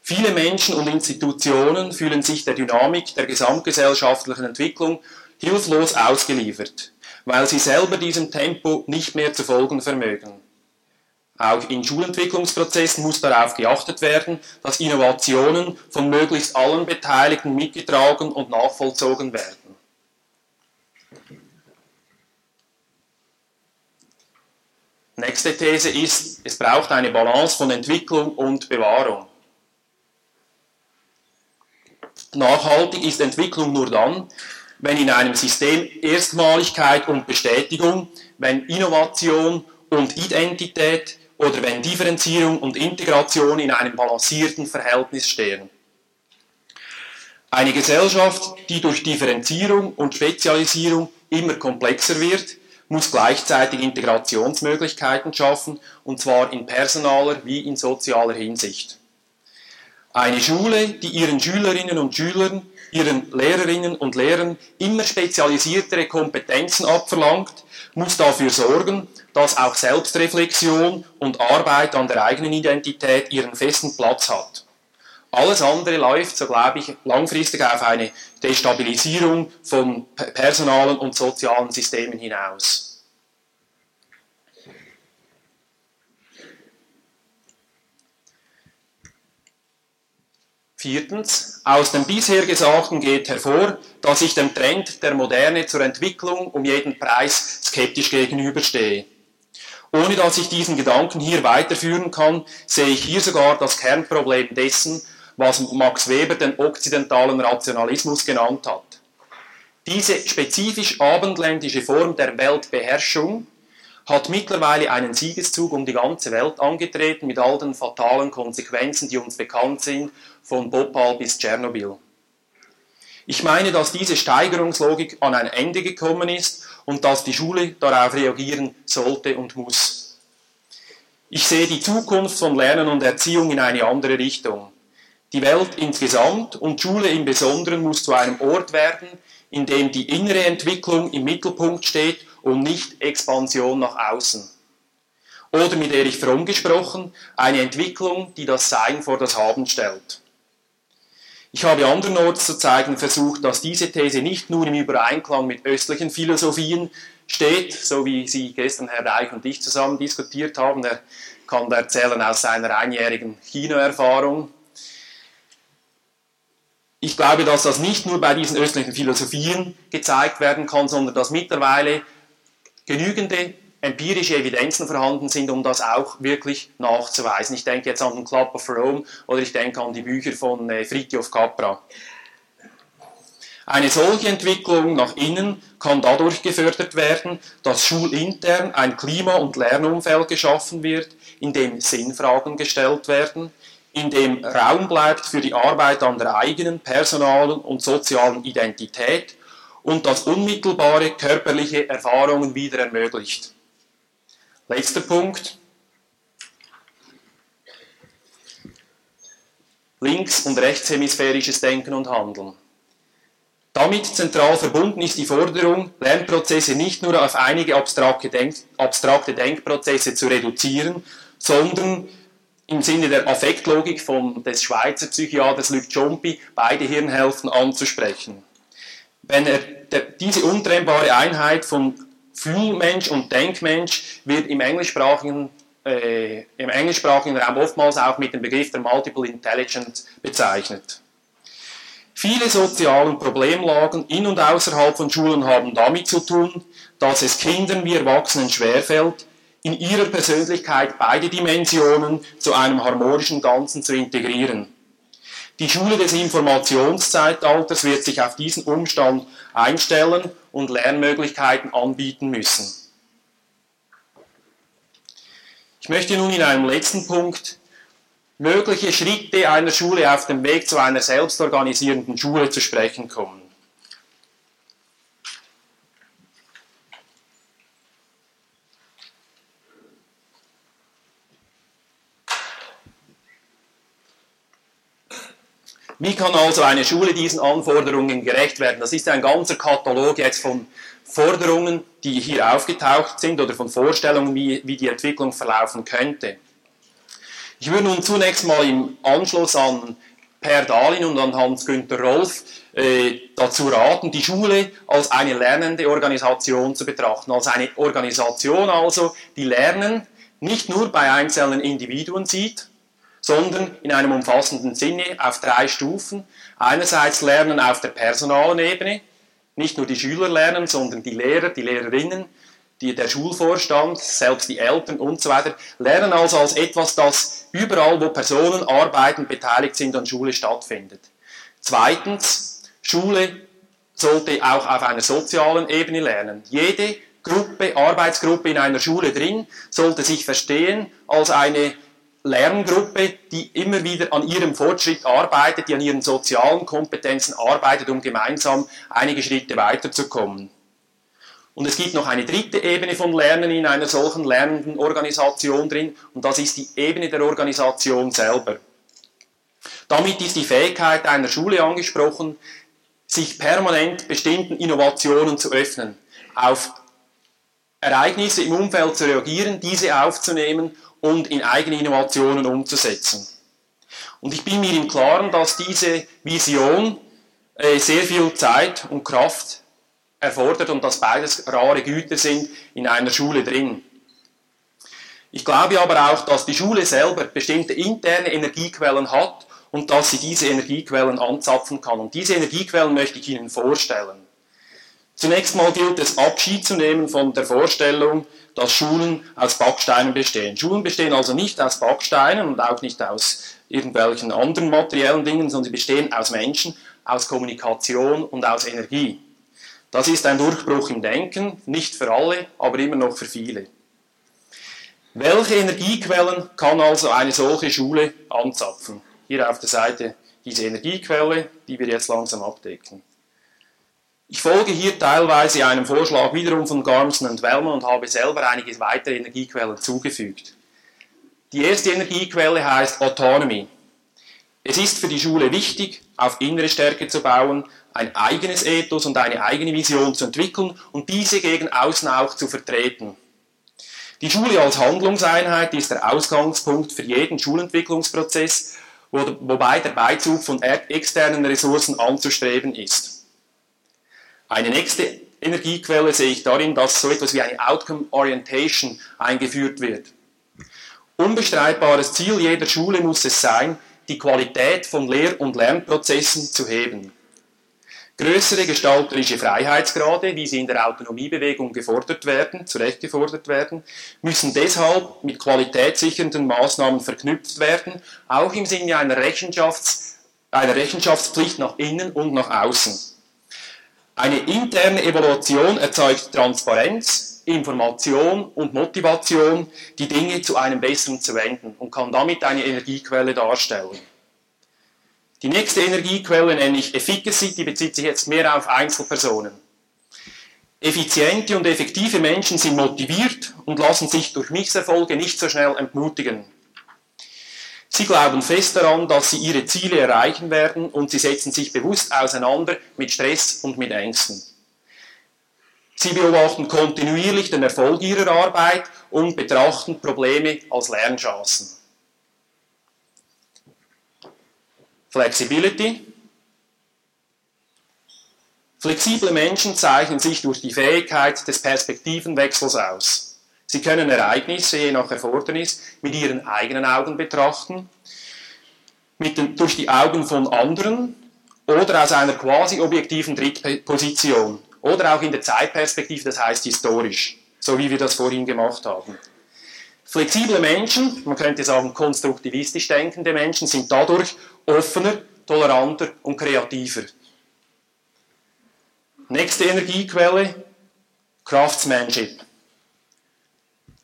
Viele Menschen und Institutionen fühlen sich der Dynamik der gesamtgesellschaftlichen Entwicklung hilflos ausgeliefert, weil sie selber diesem Tempo nicht mehr zu folgen vermögen. Auch in Schulentwicklungsprozessen muss darauf geachtet werden, dass Innovationen von möglichst allen Beteiligten mitgetragen und nachvollzogen werden. Nächste These ist, es braucht eine Balance von Entwicklung und Bewahrung. Nachhaltig ist Entwicklung nur dann, wenn in einem System Erstmaligkeit und Bestätigung, wenn Innovation und Identität oder wenn Differenzierung und Integration in einem balancierten Verhältnis stehen. Eine Gesellschaft, die durch Differenzierung und Spezialisierung immer komplexer wird, muss gleichzeitig Integrationsmöglichkeiten schaffen, und zwar in personaler wie in sozialer Hinsicht. Eine Schule, die ihren Schülerinnen und Schülern, ihren Lehrerinnen und Lehrern immer spezialisiertere Kompetenzen abverlangt, muss dafür sorgen, dass auch Selbstreflexion und Arbeit an der eigenen Identität ihren festen Platz hat. Alles andere läuft, so glaube ich, langfristig auf eine Destabilisierung von personalen und sozialen Systemen hinaus. Viertens, aus dem bisher Gesagten geht hervor, dass ich dem Trend der Moderne zur Entwicklung um jeden Preis skeptisch gegenüberstehe. Ohne dass ich diesen Gedanken hier weiterführen kann, sehe ich hier sogar das Kernproblem dessen, was Max Weber den okzidentalen Rationalismus genannt hat. Diese spezifisch abendländische Form der Weltbeherrschung hat mittlerweile einen Siegeszug um die ganze Welt angetreten mit all den fatalen Konsequenzen, die uns bekannt sind, von Bhopal bis Tschernobyl. Ich meine, dass diese Steigerungslogik an ein Ende gekommen ist und dass die Schule darauf reagieren sollte und muss. Ich sehe die Zukunft von Lernen und Erziehung in eine andere Richtung. Die Welt insgesamt und Schule im Besonderen muss zu einem Ort werden, in dem die innere Entwicklung im Mittelpunkt steht und nicht Expansion nach außen. Oder mit Erich Fromm gesprochen, eine Entwicklung, die das Sein vor das Haben stellt. Ich habe andernorts zu zeigen versucht, dass diese These nicht nur im Übereinklang mit östlichen Philosophien steht, so wie sie gestern Herr Reich und ich zusammen diskutiert haben. Er kann erzählen aus seiner einjährigen Kinoerfahrung. Ich glaube, dass das nicht nur bei diesen östlichen Philosophien gezeigt werden kann, sondern dass mittlerweile genügende empirische Evidenzen vorhanden sind, um das auch wirklich nachzuweisen. Ich denke jetzt an den Club of Rome oder ich denke an die Bücher von äh, Fritjof Capra. Eine solche Entwicklung nach innen kann dadurch gefördert werden, dass schulintern ein Klima- und Lernumfeld geschaffen wird, in dem Sinnfragen gestellt werden, in dem Raum bleibt für die Arbeit an der eigenen personalen und sozialen Identität und das unmittelbare körperliche Erfahrungen wieder ermöglicht. Letzter Punkt. Links- und rechtshemisphärisches Denken und Handeln. Damit zentral verbunden ist die Forderung, Lernprozesse nicht nur auf einige abstrakte, Denk abstrakte Denkprozesse zu reduzieren, sondern im Sinne der Affektlogik von, des Schweizer Psychiaters Luc Ciompi beide Hirnhälften anzusprechen. Wenn er der, diese untrennbare Einheit von Fühlmensch und Denkmensch wird im englischsprachigen äh, im englischsprachigen Raum oftmals auch mit dem Begriff der Multiple Intelligence bezeichnet. Viele sozialen Problemlagen in und außerhalb von Schulen haben damit zu tun, dass es Kindern wie Erwachsenen schwerfällt, in ihrer Persönlichkeit beide Dimensionen zu einem harmonischen Ganzen zu integrieren. Die Schule des Informationszeitalters wird sich auf diesen Umstand einstellen und Lernmöglichkeiten anbieten müssen. Ich möchte nun in einem letzten Punkt mögliche Schritte einer Schule auf dem Weg zu einer selbstorganisierenden Schule zu sprechen kommen. Wie kann also eine Schule diesen Anforderungen gerecht werden? Das ist ein ganzer Katalog jetzt von Forderungen, die hier aufgetaucht sind oder von Vorstellungen, wie, wie die Entwicklung verlaufen könnte. Ich würde nun zunächst mal im Anschluss an Per Dahlin und an Hans-Günther Rolf äh, dazu raten, die Schule als eine lernende Organisation zu betrachten. Als eine Organisation also, die Lernen nicht nur bei einzelnen Individuen sieht, sondern in einem umfassenden Sinne auf drei Stufen. Einerseits Lernen auf der personalen Ebene, nicht nur die Schüler lernen, sondern die Lehrer, die Lehrerinnen, die, der Schulvorstand, selbst die Eltern und so weiter, lernen also als etwas, das überall, wo Personen arbeiten, beteiligt sind an Schule stattfindet. Zweitens, Schule sollte auch auf einer sozialen Ebene lernen. Jede Gruppe, Arbeitsgruppe in einer Schule drin sollte sich verstehen als eine Lerngruppe, die immer wieder an ihrem Fortschritt arbeitet, die an ihren sozialen Kompetenzen arbeitet, um gemeinsam einige Schritte weiterzukommen. Und es gibt noch eine dritte Ebene von Lernen in einer solchen lernenden Organisation drin, und das ist die Ebene der Organisation selber. Damit ist die Fähigkeit einer Schule angesprochen, sich permanent bestimmten Innovationen zu öffnen, auf Ereignisse im Umfeld zu reagieren, diese aufzunehmen und in eigene Innovationen umzusetzen. Und ich bin mir im Klaren, dass diese Vision äh, sehr viel Zeit und Kraft erfordert und dass beides rare Güter sind in einer Schule drin. Ich glaube aber auch, dass die Schule selber bestimmte interne Energiequellen hat und dass sie diese Energiequellen anzapfen kann. Und diese Energiequellen möchte ich Ihnen vorstellen. Zunächst mal gilt es Abschied zu nehmen von der Vorstellung, dass Schulen aus Backsteinen bestehen. Schulen bestehen also nicht aus Backsteinen und auch nicht aus irgendwelchen anderen materiellen Dingen, sondern sie bestehen aus Menschen, aus Kommunikation und aus Energie. Das ist ein Durchbruch im Denken, nicht für alle, aber immer noch für viele. Welche Energiequellen kann also eine solche Schule anzapfen? Hier auf der Seite diese Energiequelle, die wir jetzt langsam abdecken. Ich folge hier teilweise einem Vorschlag wiederum von Garmson und Wellman und habe selber einige weitere Energiequellen zugefügt. Die erste Energiequelle heißt Autonomy. Es ist für die Schule wichtig, auf innere Stärke zu bauen, ein eigenes Ethos und eine eigene Vision zu entwickeln und diese gegen außen auch zu vertreten. Die Schule als Handlungseinheit ist der Ausgangspunkt für jeden Schulentwicklungsprozess, wobei der Beizug von externen Ressourcen anzustreben ist. Eine nächste Energiequelle sehe ich darin, dass so etwas wie eine Outcome Orientation eingeführt wird. Unbestreitbares Ziel jeder Schule muss es sein, die Qualität von Lehr- und Lernprozessen zu heben. Größere gestalterische Freiheitsgrade, wie sie in der Autonomiebewegung gefordert werden, zu Recht gefordert werden, müssen deshalb mit qualitätssichernden Maßnahmen verknüpft werden, auch im Sinne einer, Rechenschafts-, einer Rechenschaftspflicht nach innen und nach außen. Eine interne Evaluation erzeugt Transparenz, Information und Motivation, die Dinge zu einem besseren zu wenden und kann damit eine Energiequelle darstellen. Die nächste Energiequelle nenne ich Efficacy, die bezieht sich jetzt mehr auf Einzelpersonen. Effiziente und effektive Menschen sind motiviert und lassen sich durch Misserfolge nicht so schnell entmutigen. Sie glauben fest daran, dass sie ihre Ziele erreichen werden und sie setzen sich bewusst auseinander mit Stress und mit Ängsten. Sie beobachten kontinuierlich den Erfolg ihrer Arbeit und betrachten Probleme als Lernchancen. Flexibility. Flexible Menschen zeichnen sich durch die Fähigkeit des Perspektivenwechsels aus. Sie können Ereignisse je nach Erfordernis mit ihren eigenen Augen betrachten, den, durch die Augen von anderen oder aus einer quasi objektiven Drittposition oder auch in der Zeitperspektive, das heißt historisch, so wie wir das vorhin gemacht haben. Flexible Menschen, man könnte sagen konstruktivistisch denkende Menschen, sind dadurch offener, toleranter und kreativer. Nächste Energiequelle, Craftsmanship.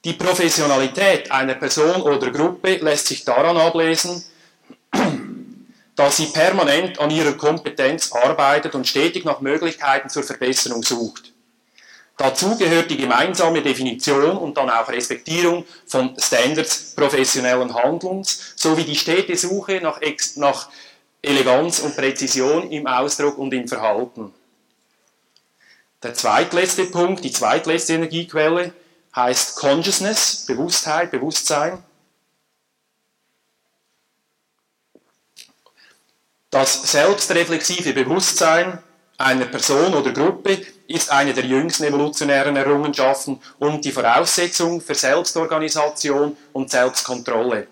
Die Professionalität einer Person oder Gruppe lässt sich daran ablesen, dass sie permanent an ihrer Kompetenz arbeitet und stetig nach Möglichkeiten zur Verbesserung sucht. Dazu gehört die gemeinsame Definition und dann auch Respektierung von Standards professionellen Handelns sowie die stete Suche nach, nach Eleganz und Präzision im Ausdruck und im Verhalten. Der zweitletzte Punkt, die zweitletzte Energiequelle, heißt Consciousness, Bewusstheit, Bewusstsein. Das selbstreflexive Bewusstsein einer Person oder Gruppe ist eine der jüngsten evolutionären Errungenschaften und die Voraussetzung für Selbstorganisation und Selbstkontrolle.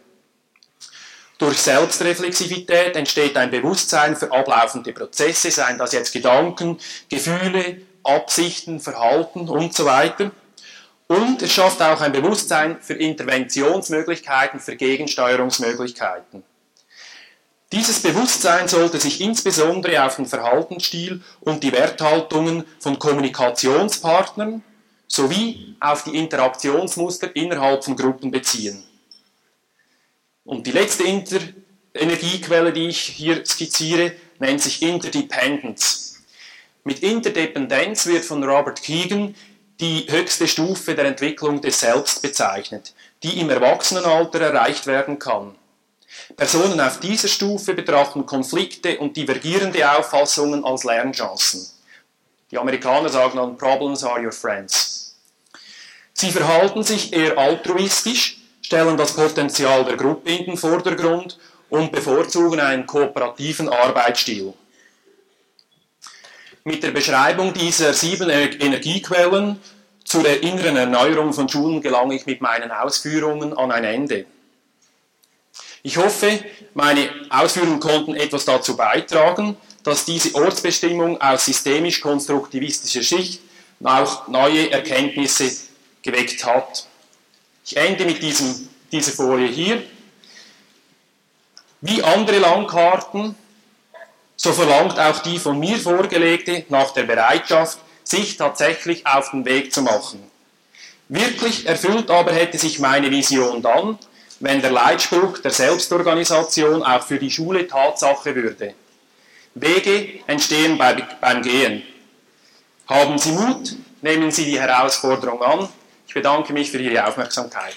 Durch Selbstreflexivität entsteht ein Bewusstsein für ablaufende Prozesse, seien das jetzt Gedanken, Gefühle, Absichten, Verhalten und so weiter. Und es schafft auch ein Bewusstsein für Interventionsmöglichkeiten, für Gegensteuerungsmöglichkeiten. Dieses Bewusstsein sollte sich insbesondere auf den Verhaltensstil und die Werthaltungen von Kommunikationspartnern sowie auf die Interaktionsmuster innerhalb von Gruppen beziehen. Und die letzte Inter Energiequelle, die ich hier skizziere, nennt sich Interdependence. Mit Interdependenz wird von Robert Keegan die höchste Stufe der Entwicklung des Selbst bezeichnet, die im Erwachsenenalter erreicht werden kann. Personen auf dieser Stufe betrachten Konflikte und divergierende Auffassungen als Lernchancen. Die Amerikaner sagen dann, Problems are your friends. Sie verhalten sich eher altruistisch, stellen das Potenzial der Gruppe in den Vordergrund und bevorzugen einen kooperativen Arbeitsstil. Mit der Beschreibung dieser sieben Energiequellen zur inneren Erneuerung von Schulen gelange ich mit meinen Ausführungen an ein Ende. Ich hoffe, meine Ausführungen konnten etwas dazu beitragen, dass diese Ortsbestimmung aus systemisch-konstruktivistischer Sicht auch neue Erkenntnisse geweckt hat. Ich ende mit diesem, dieser Folie hier. Wie andere Landkarten so verlangt auch die von mir vorgelegte nach der Bereitschaft, sich tatsächlich auf den Weg zu machen. Wirklich erfüllt aber hätte sich meine Vision dann, wenn der Leitspruch der Selbstorganisation auch für die Schule Tatsache würde. Wege entstehen beim Gehen. Haben Sie Mut, nehmen Sie die Herausforderung an. Ich bedanke mich für Ihre Aufmerksamkeit.